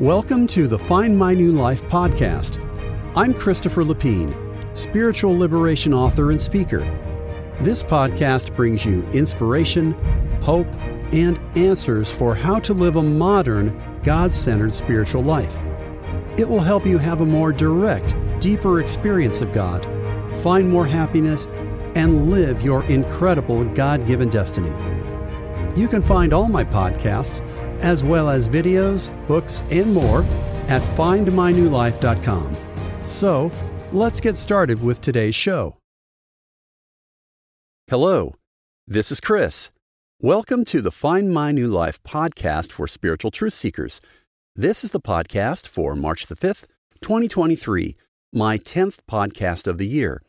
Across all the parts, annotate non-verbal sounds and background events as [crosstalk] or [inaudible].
Welcome to the Find My New Life podcast. I'm Christopher Lapine, spiritual liberation author and speaker. This podcast brings you inspiration, hope, and answers for how to live a modern, God centered spiritual life. It will help you have a more direct, deeper experience of God, find more happiness, and live your incredible God given destiny. You can find all my podcasts as well as videos, books, and more at findmynewlife.com. So, let's get started with today's show. Hello, this is Chris. Welcome to the Find My New Life podcast for spiritual truth seekers. This is the podcast for March the 5th, 2023, my 10th podcast of the year.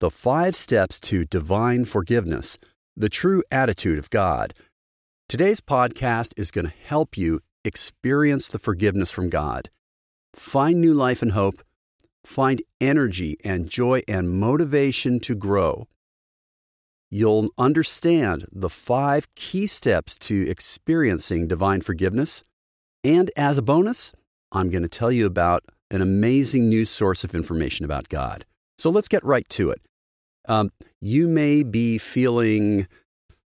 The five steps to divine forgiveness, the true attitude of God. Today's podcast is going to help you experience the forgiveness from God, find new life and hope, find energy and joy and motivation to grow. You'll understand the five key steps to experiencing divine forgiveness. And as a bonus, I'm going to tell you about an amazing new source of information about God. So let's get right to it. Um, you may be feeling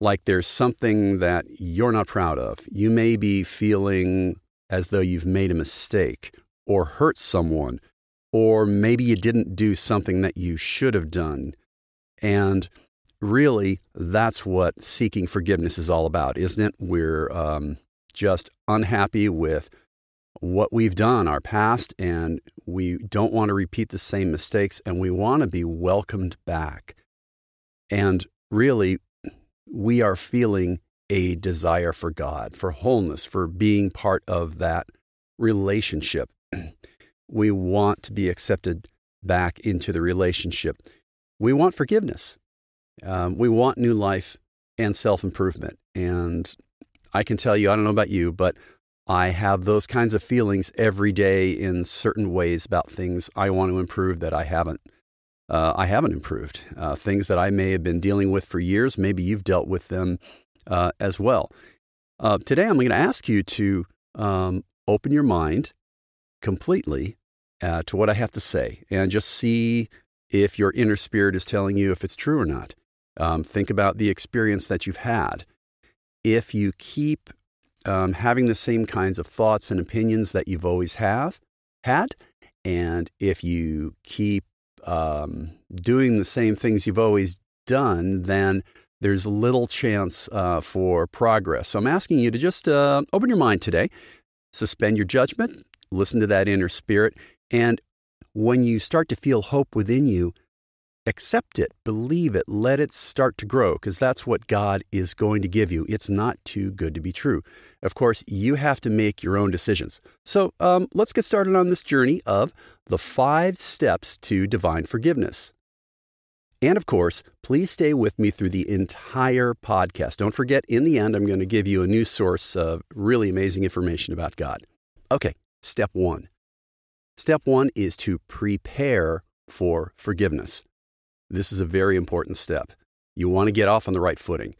like there's something that you're not proud of. You may be feeling as though you've made a mistake or hurt someone, or maybe you didn't do something that you should have done. And really, that's what seeking forgiveness is all about, isn't it? We're um, just unhappy with what we've done, our past, and we don't want to repeat the same mistakes, and we want to be welcomed back. And really, we are feeling a desire for God, for wholeness, for being part of that relationship. [clears throat] we want to be accepted back into the relationship. We want forgiveness. Um, we want new life and self improvement. And I can tell you, I don't know about you, but I have those kinds of feelings every day in certain ways about things I want to improve that I haven't uh, I haven't improved. Uh, things that I may have been dealing with for years, maybe you've dealt with them uh, as well. Uh, today, I'm going to ask you to um, open your mind completely uh, to what I have to say and just see if your inner spirit is telling you if it's true or not. Um, think about the experience that you've had. If you keep um, having the same kinds of thoughts and opinions that you've always have had, and if you keep um, doing the same things you've always done, then there's little chance uh, for progress. So I'm asking you to just uh, open your mind today, suspend your judgment, listen to that inner spirit, and when you start to feel hope within you, accept it, believe it, let it start to grow, because that's what God is going to give you. It's not too good to be true. Of course, you have to make your own decisions. So um, let's get started on this journey of the five steps to divine forgiveness. And of course, please stay with me through the entire podcast. Don't forget, in the end, I'm going to give you a new source of really amazing information about God. Okay, step one. Step one is to prepare for forgiveness. This is a very important step. You want to get off on the right footing.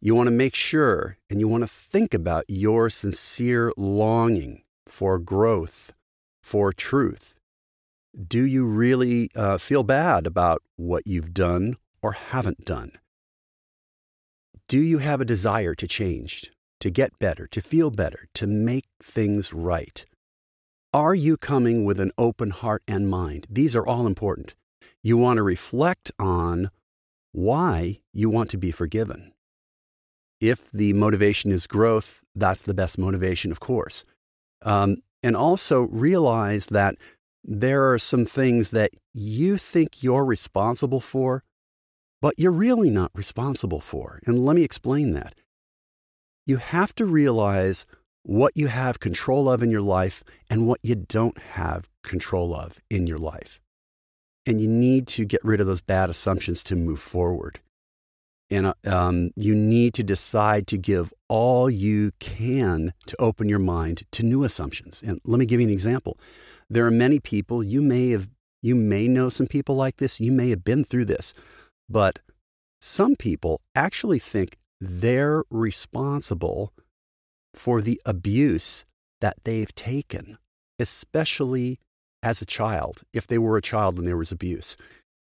You want to make sure and you want to think about your sincere longing for growth, for truth. Do you really uh, feel bad about what you've done or haven't done? Do you have a desire to change, to get better, to feel better, to make things right? Are you coming with an open heart and mind? These are all important you want to reflect on why you want to be forgiven. If the motivation is growth, that's the best motivation, of course. Um, and also realize that there are some things that you think you're responsible for, but you're really not responsible for. And let me explain that. You have to realize what you have control of in your life and what you don't have control of in your life. And you need to get rid of those bad assumptions to move forward. And um, you need to decide to give all you can to open your mind to new assumptions. And let me give you an example. There are many people you may have you may know some people like this. You may have been through this, but some people actually think they're responsible for the abuse that they've taken, especially as a child, if they were a child and there was abuse.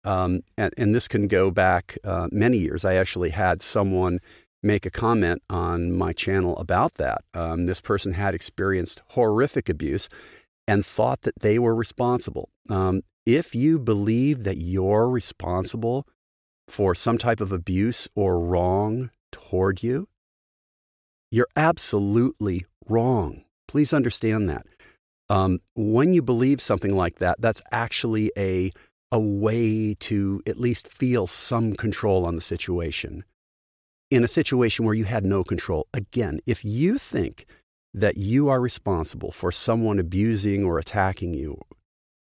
Um, and, and, this can go back uh, many years. I actually had someone make a comment on my channel about that. Um, this person had experienced horrific abuse and thought that they were responsible. Um, if you believe that you're responsible for some type of abuse or wrong toward you, you're absolutely wrong. Please understand that. Um, when you believe something like that, that's actually a, a way to at least feel some control on the situation. In a situation where you had no control, again, if you think that you are responsible for someone abusing or attacking you,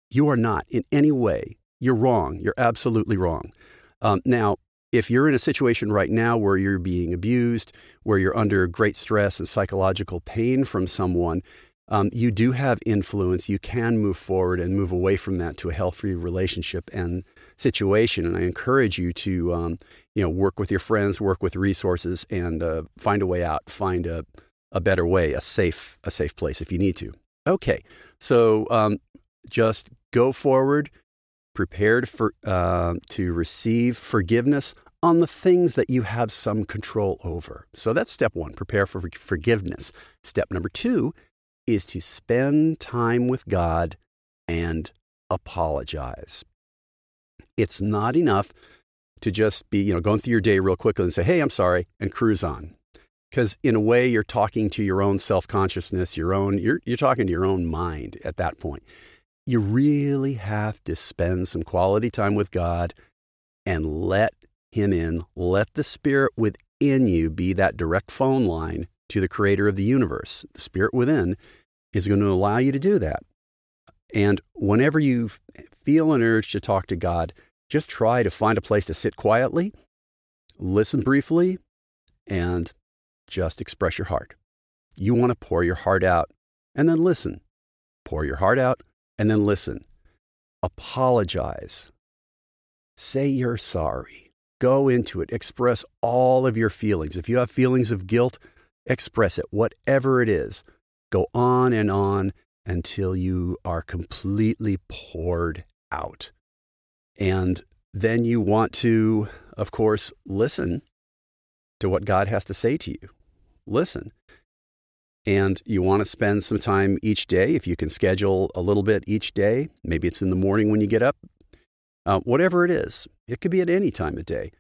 you are not in any way. You're wrong. You're absolutely wrong. Um, now, if you're in a situation right now where you're being abused, where you're under great stress and psychological pain from someone, um, you do have influence. You can move forward and move away from that to a healthy relationship and situation. And I encourage you to, um, you know, work with your friends, work with resources, and uh, find a way out. Find a, a better way, a safe, a safe place if you need to. Okay, so um, just go forward, prepared for uh, to receive forgiveness on the things that you have some control over. So that's step one: prepare for forgiveness. Step number two is to spend time with God and apologize. It's not enough to just be, you know, going through your day real quickly and say, "Hey, I'm sorry," and cruise on. Because in a way, you're talking to your own self consciousness, your own, you're, you're talking to your own mind at that point. You really have to spend some quality time with God and let Him in. Let the Spirit within you be that direct phone line to the creator of the universe. The spirit within is going to allow you to do that. And whenever you feel an urge to talk to God, just try to find a place to sit quietly, listen briefly, and just express your heart. You want to pour your heart out and then listen. Pour your heart out and then listen. Apologize. Say you're sorry. Go into it. Express all of your feelings. If you have feelings of guilt, Express it, whatever it is. Go on and on until you are completely poured out. And then you want to, of course, listen to what God has to say to you. Listen. And you want to spend some time each day, if you can schedule a little bit each day. Maybe it's in the morning when you get up. Uh, whatever it is, it could be at any time of day.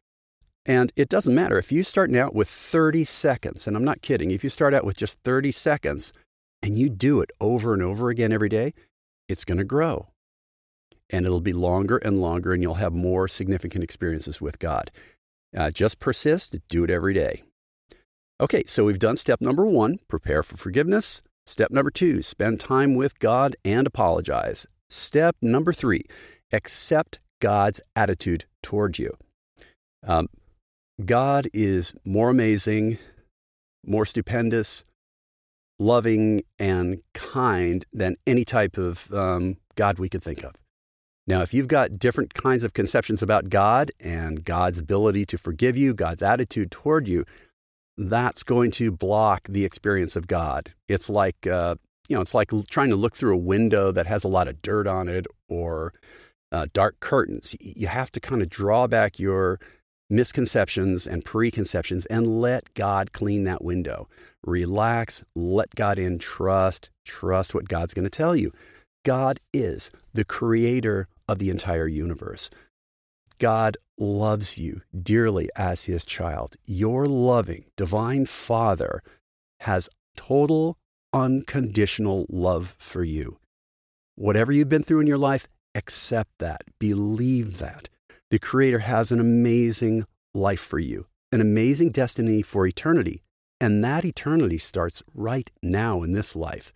And it doesn't matter if you're starting out with 30 seconds, and I'm not kidding, if you start out with just 30 seconds and you do it over and over again every day, it's going to grow. And it'll be longer and longer, and you'll have more significant experiences with God. Uh, just persist, do it every day. Okay, so we've done step number one prepare for forgiveness. Step number two spend time with God and apologize. Step number three accept God's attitude toward you. Um, God is more amazing, more stupendous, loving, and kind than any type of um, God we could think of. Now, if you've got different kinds of conceptions about God and God's ability to forgive you, God's attitude toward you, that's going to block the experience of God. It's like, uh, you know, it's like trying to look through a window that has a lot of dirt on it or uh, dark curtains. You have to kind of draw back your misconceptions and preconceptions and let God clean that window. Relax, let God in, trust, trust what God's going to tell you. God is the creator of the entire universe. God loves you dearly as his child. Your loving divine Father has total unconditional love for you. Whatever you've been through in your life, accept that, believe that. The Creator has an amazing life for you, an amazing destiny for eternity. And that eternity starts right now in this life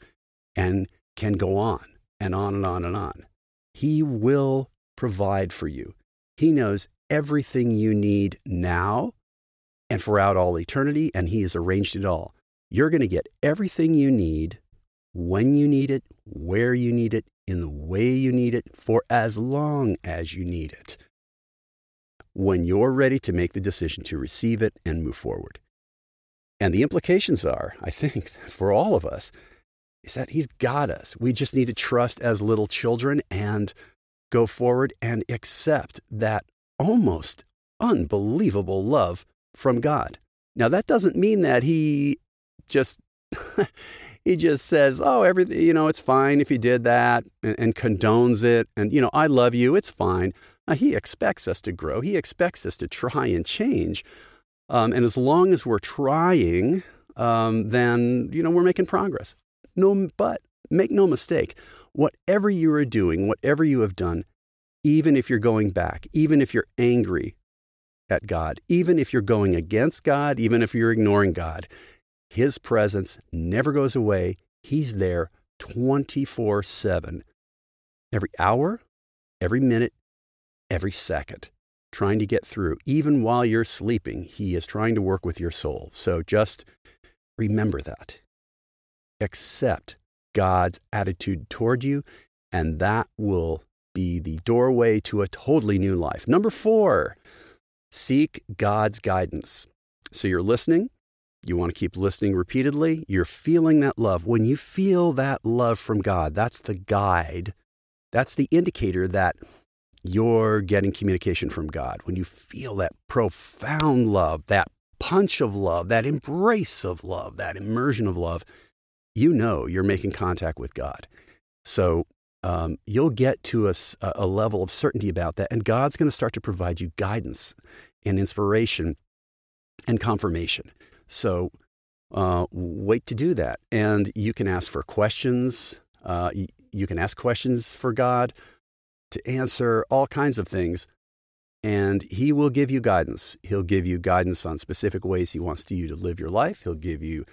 and can go on and on and on and on. He will provide for you. He knows everything you need now and throughout all eternity, and He has arranged it all. You're going to get everything you need when you need it, where you need it, in the way you need it, for as long as you need it when you're ready to make the decision to receive it and move forward. And the implications are, I think, [laughs] for all of us, is that He's got us. We just need to trust as little children and go forward and accept that almost unbelievable love from God. Now, that doesn't mean that He just. [laughs] he just says, "Oh, everything, you know, it's fine if you did that," and, and condones it. And you know, I love you. It's fine. Uh, he expects us to grow. He expects us to try and change. Um, and as long as we're trying, um, then you know we're making progress. No, but make no mistake, whatever you are doing, whatever you have done, even if you're going back, even if you're angry at God, even if you're going against God, even if you're ignoring God, His presence never goes away. He's there 24 7. Every hour, every minute, every second, trying to get through. Even while you're sleeping, He is trying to work with your soul. So just remember that. Accept God's attitude toward you, and that will be the doorway to a totally new life. Number four, seek God's guidance. So you're listening. You want to keep listening repeatedly. You're feeling that love. When you feel that love from God, that's the guide. That's the indicator that you're getting communication from God. When you feel that profound love, that punch of love, that embrace of love, that immersion of love, you know you're making contact with God. So um, you'll get to a, a level of certainty about that, and God's going to start to provide you guidance and inspiration and confirmation. So uh, wait to do that. And you can ask for questions. Uh, you can ask questions for God to answer all kinds of things. And he will give you guidance. He'll give you guidance on specific ways he wants you to live your life. He'll give you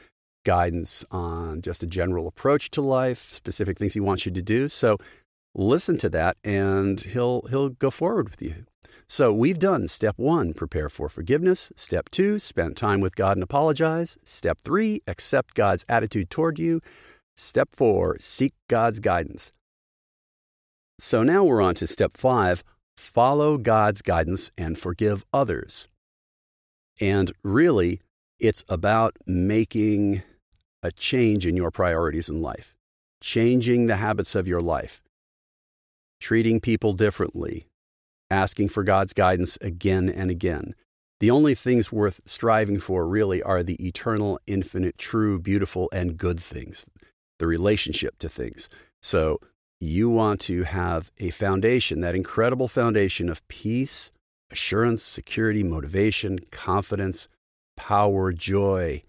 guidance on just a general approach to life, specific things he wants you to do. So listen to that and he'll he'll go forward with you. So we've done step 1, prepare for forgiveness, step 2, spend time with God and apologize, step 3, accept God's attitude toward you, step 4, seek God's guidance. So now we're on to step 5, follow God's guidance and forgive others. And really, it's about making a change in your priorities in life, changing the habits of your life, treating people differently, asking for God's guidance again and again. The only things worth striving for really are the eternal, infinite, true, beautiful, and good things, the relationship to things. So you want to have a foundation, that incredible foundation of peace, assurance, security, motivation, confidence, power, joy,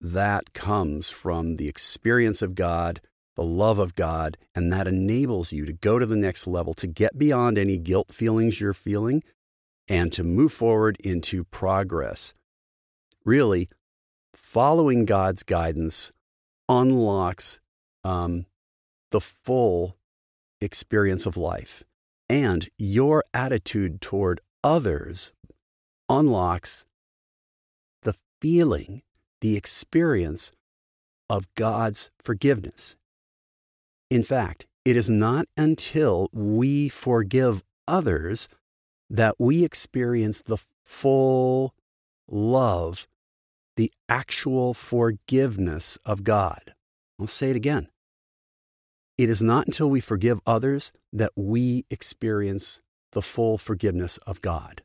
that comes from the experience of God, the love of God, and that enables you to go to the next level, to get beyond any guilt feelings you're feeling, and to move forward into progress. Really, following God's guidance unlocks um, the full experience of life. And your attitude toward others unlocks the feeling the experience of God's forgiveness. In fact, it is not until we forgive others that we experience the full love, the actual forgiveness of God. I'll say it again. It is not until we forgive others that we experience the full forgiveness of God.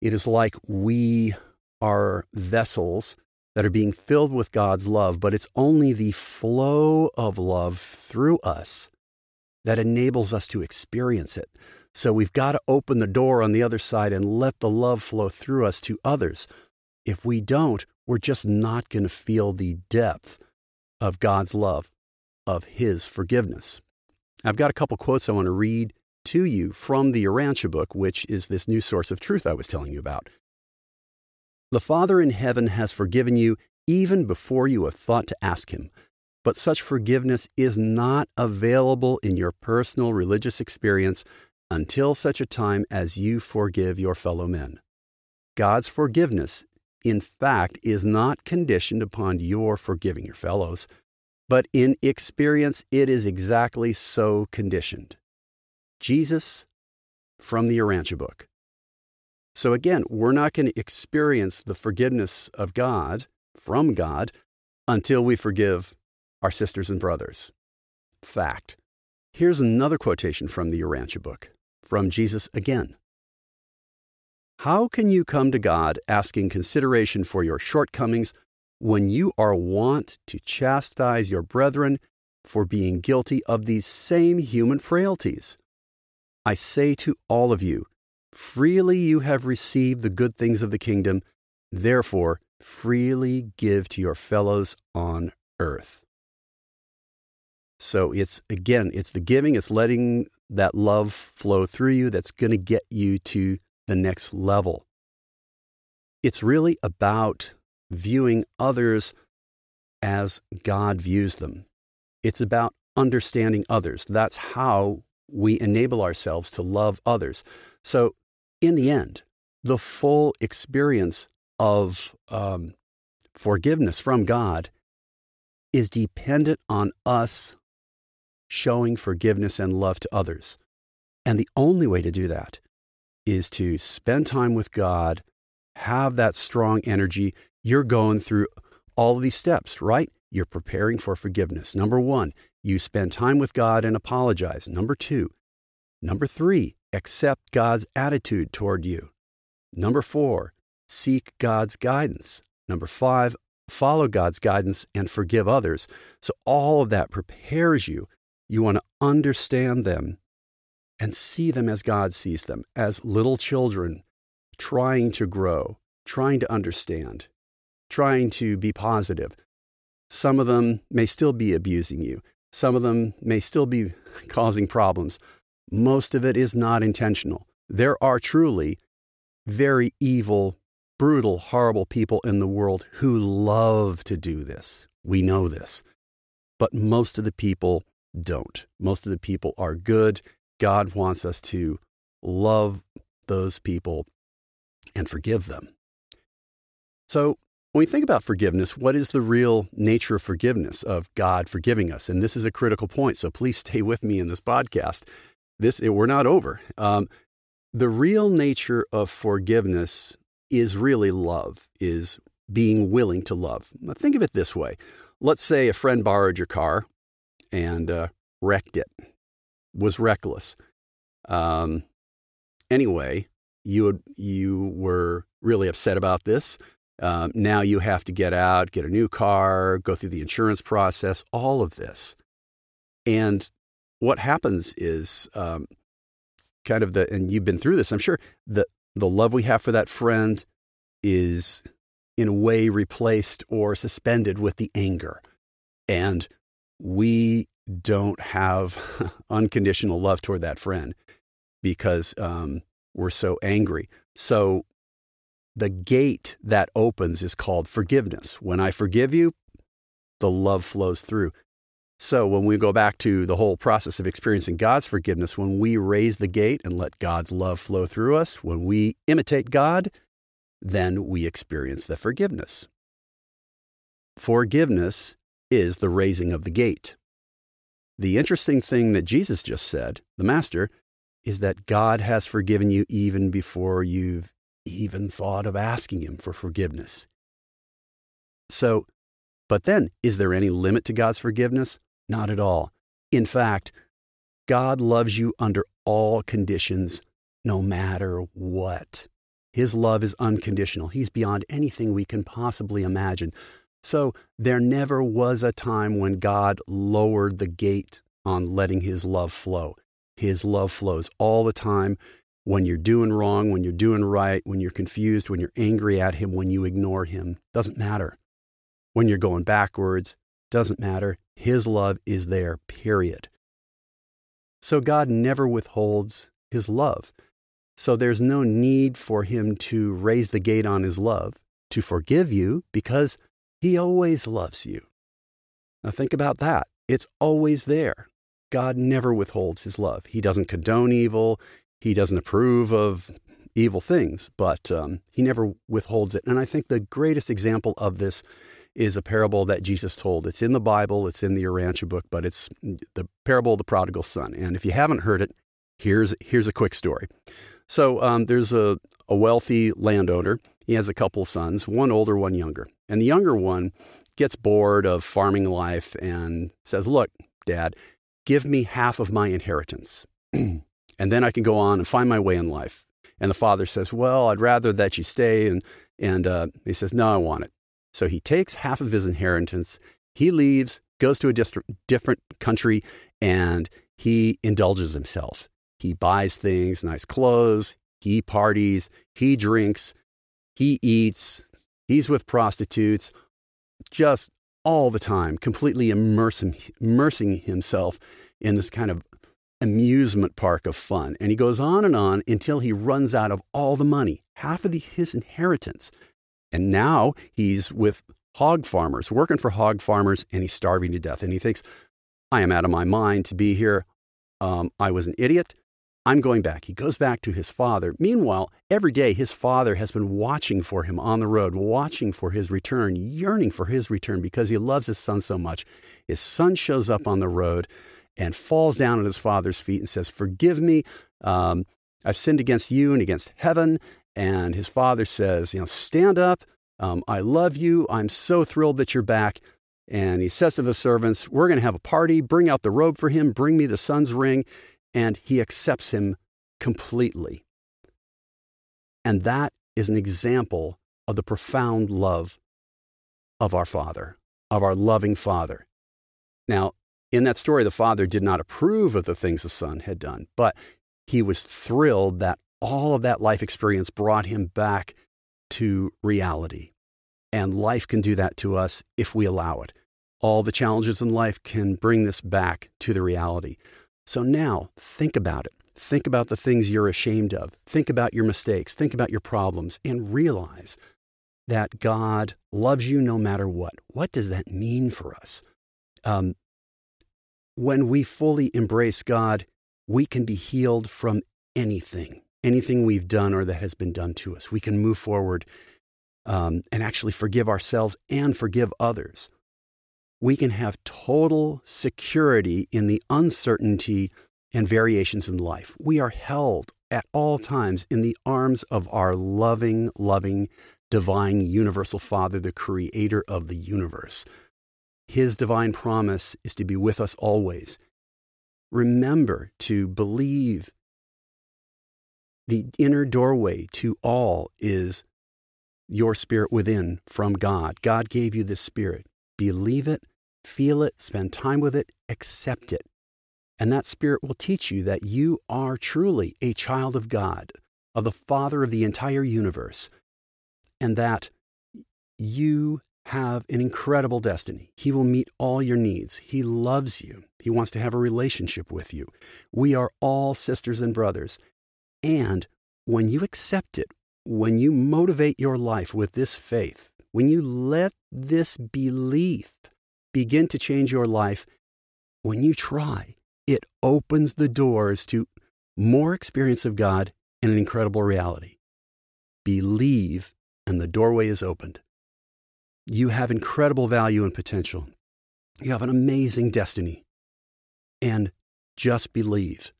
It is like we are vessels that are being filled with God's love, but it's only the flow of love through us that enables us to experience it. So we've got to open the door on the other side and let the love flow through us to others. If we don't, we're just not going to feel the depth of God's love, of His forgiveness. I've got a couple quotes I want to read to you from the Urantia book, which is this new source of truth I was telling you about. The Father in heaven has forgiven you even before you have thought to ask Him. But such forgiveness is not available in your personal religious experience until such a time as you forgive your fellow men. God's forgiveness, in fact, is not conditioned upon your forgiving your fellows, but in experience, it is exactly so conditioned. Jesus from the Urantia book. So again, we're not going to experience the forgiveness of God from God until we forgive our sisters and brothers. Fact. Here's another quotation from the Urantia book, from Jesus again. How can you come to God asking consideration for your shortcomings when you are wont to chastise your brethren for being guilty of these same human frailties? I say to all of you, freely you have received the good things of the kingdom, therefore freely give to your fellows on earth. So it's again, it's the giving, it's letting that love flow through you that's going to get you to the next level. It's really about viewing others as God views them. It's about understanding others. That's how we enable ourselves to love others. So, in the end, the full experience of um, forgiveness from God is dependent on us showing forgiveness and love to others. And the only way to do that is to spend time with God, have that strong energy. You're going through all these steps, right? You're preparing for forgiveness. Number one, you spend time with God and apologize. Number two, number three, accept God's attitude toward you. Number four, seek God's guidance. Number five, follow God's guidance and forgive others. So all of that prepares you you want to understand them and see them as God sees them, as little children trying to grow, trying to understand, trying to be positive. Some of them may still be abusing you. Some of them may still be [laughs] causing problems. Most of it is not intentional. There are truly very evil, brutal, horrible people in the world who love to do this. We know this. But most of the people don't. Most of the people are good. God wants us to love those people and forgive them. So, when we think about forgiveness, what is the real nature of forgiveness, of God forgiving us? And this is a critical point. So, please stay with me in this podcast. This, we're not over. Um, the real nature of forgiveness is really love, is being willing to love. Now, think of it this way. Let's say a friend borrowed your car and uh, wrecked it, was reckless. Um, anyway, you you were really upset about this. Um, now you have to get out, get a new car, go through the insurance process, all of this. And what happens is um, kind of the, and you've been through this, I'm sure, the, the love we have for that friend is in a way replaced or suspended with the anger. And we don't have [laughs] unconditional love toward that friend because um, we're so angry. So the gate that opens is called forgiveness. When I forgive you, the love flows through. So when we go back to the whole process of experiencing God's forgiveness, when we raise the gate and let God's love flow through us, when we imitate God, then we experience the forgiveness. Forgiveness is the raising of the gate. The interesting thing that Jesus just said, the Master, is that God has forgiven you even before you've even thought of asking Him for forgiveness. So, but then, is there any limit to God's forgiveness? Not at all. In fact, God loves you under all conditions, no matter what. His love is unconditional. He's beyond anything we can possibly imagine. So there never was a time when God lowered the gate on letting His love flow. His love flows all the time when you're doing wrong, when you're doing right, when you're confused, when you're angry at Him, when you ignore Him. Doesn't matter. When you're going backwards, doesn't matter. His love is there, period. So God never withholds His love. So there's no need for Him to raise the gate on His love to forgive you because he always loves you. Now think about that. It's always there. God never withholds his love. He doesn't condone evil. He doesn't approve of evil things, but um, he never withholds it. And I think the greatest example of this is a parable that Jesus told. It's in the Bible, it's in the Urantia book, but it's the parable of the prodigal son. And if you haven't heard it, here's, here's a quick story. So um, there's a, a wealthy landowner. He has a couple of sons, one older, one younger. And the younger one gets bored of farming life and says, Look, Dad, give me half of my inheritance. [clears throat] and then I can go on and find my way in life. And the father says, Well, I'd rather that you stay. And, and uh, he says, No, I want it. So he takes half of his inheritance. He leaves, goes to a different country, and he indulges himself. He buys things, nice clothes, he parties, he drinks, he eats, he's with prostitutes, just all the time, completely immersing, immersing himself in this kind of amusement park of fun. And he goes on and on until he runs out of all the money, half of the, his inheritance. And now he's with hog farmers, working for hog farmers, and he's starving to death. And he thinks, I am out of my mind to be here. Um, I was an idiot. I'm going back. He goes back to his father. Meanwhile, every day his father has been watching for him on the road, watching for his return, yearning for his return because he loves his son so much. His son shows up on the road and falls down at his father's feet and says, Forgive me. Um, I've sinned against you and against heaven. And his father says, You know, stand up. Um, I love you. I'm so thrilled that you're back. And he says to the servants, We're going to have a party. Bring out the robe for him. Bring me the son's ring and he accepts him completely. And that is an example of the profound love of our Father, of our loving Father. Now, in that story, the Father did not approve of the things the Son had done, but he was thrilled that all of that life experience brought him back to reality. And life can do that to us if we allow it. All the challenges in life can bring this back to the reality. So now think about it. Think about the things you're ashamed of. Think about your mistakes. Think about your problems and realize that God loves you no matter what. What does that mean for us? Um, when we fully embrace God, we can be healed from anything, anything we've done or that has been done to us. We can move forward um, and actually forgive ourselves and forgive others we can have total security in the uncertainty and variations in life. We are held at all times in the arms of our loving, loving, divine, universal Father, the creator of the universe. His divine promise is to be with us always. Remember to believe the inner doorway to all is your spirit within from God. God gave you this spirit. Believe it, feel it, spend time with it, accept it. And that Spirit will teach you that you are truly a child of God, of the Father of the entire universe, and that you have an incredible destiny. He will meet all your needs. He loves you. He wants to have a relationship with you. We are all sisters and brothers. And when you accept it, when you motivate your life with this faith, when you let this belief begin to change your life, when you try, it opens the doors to more experience of God and an incredible reality. Believe, and the doorway is opened. You have incredible value and potential. You have an amazing destiny. And just believe.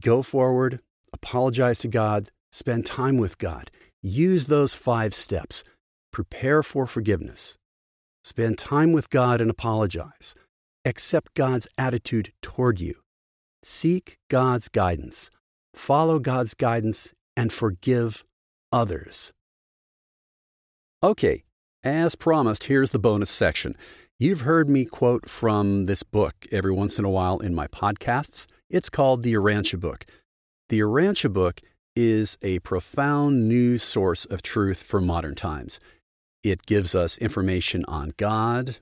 Go forward, apologize to God, spend time with God. Use those five steps prepare for forgiveness, spend time with God and apologize, accept God's attitude toward you, seek God's guidance, follow God's guidance, and forgive others. Okay, as promised, here's the bonus section. You've heard me quote from this book every once in a while in my podcasts. It's called the Urantia Book. The Urantia Book is a profound new source of truth for modern times. It gives us information on God,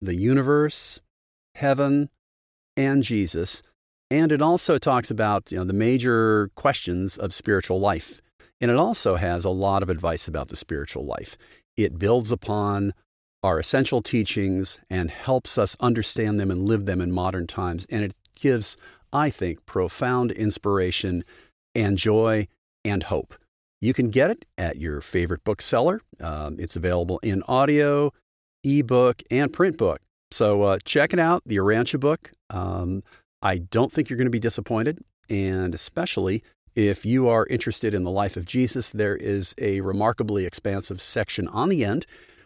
the universe, heaven, and Jesus. And it also talks about you know, the major questions of spiritual life. And it also has a lot of advice about the spiritual life. It builds upon our essential teachings and helps us understand them and live them in modern times. And it gives, I think, profound inspiration and joy and hope. You can get it at your favorite bookseller. Um, it's available in audio, ebook, and print book. So uh, check it out, the Urantia book. Um, I don't think you're going to be disappointed, and especially if you are interested in the life of Jesus, there is a remarkably expansive section on the end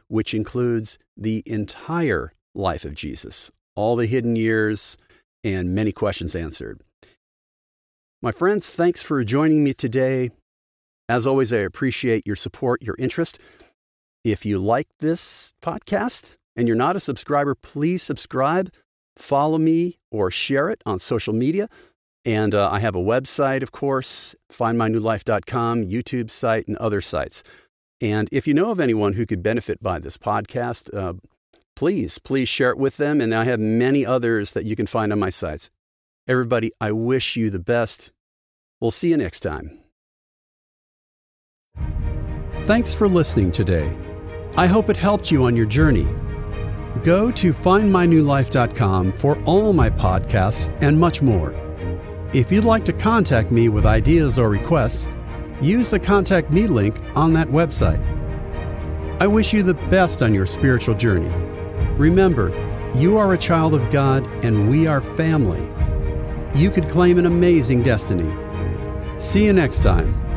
which includes the entire life of Jesus, all the hidden years, and many questions answered. My friends, thanks for joining me today. As always, I appreciate your support, your interest. If you like this podcast and you're not a subscriber, please subscribe, follow me, or share it on social media. And uh, I have a website, of course, findmynewlife.com, YouTube site, and other sites. And if you know of anyone who could benefit by this podcast, uh, please, please share it with them. And I have many others that you can find on my sites. Everybody, I wish you the best. We'll see you next time. Thanks for listening today. I hope it helped you on your journey. Go to findmynewlife.com for all my podcasts and much more. If you'd like to contact me with ideas or requests, use the Contact Me link on that website. I wish you the best on your spiritual journey. Remember, you are a child of God and we are family. You could claim an amazing destiny. See you next time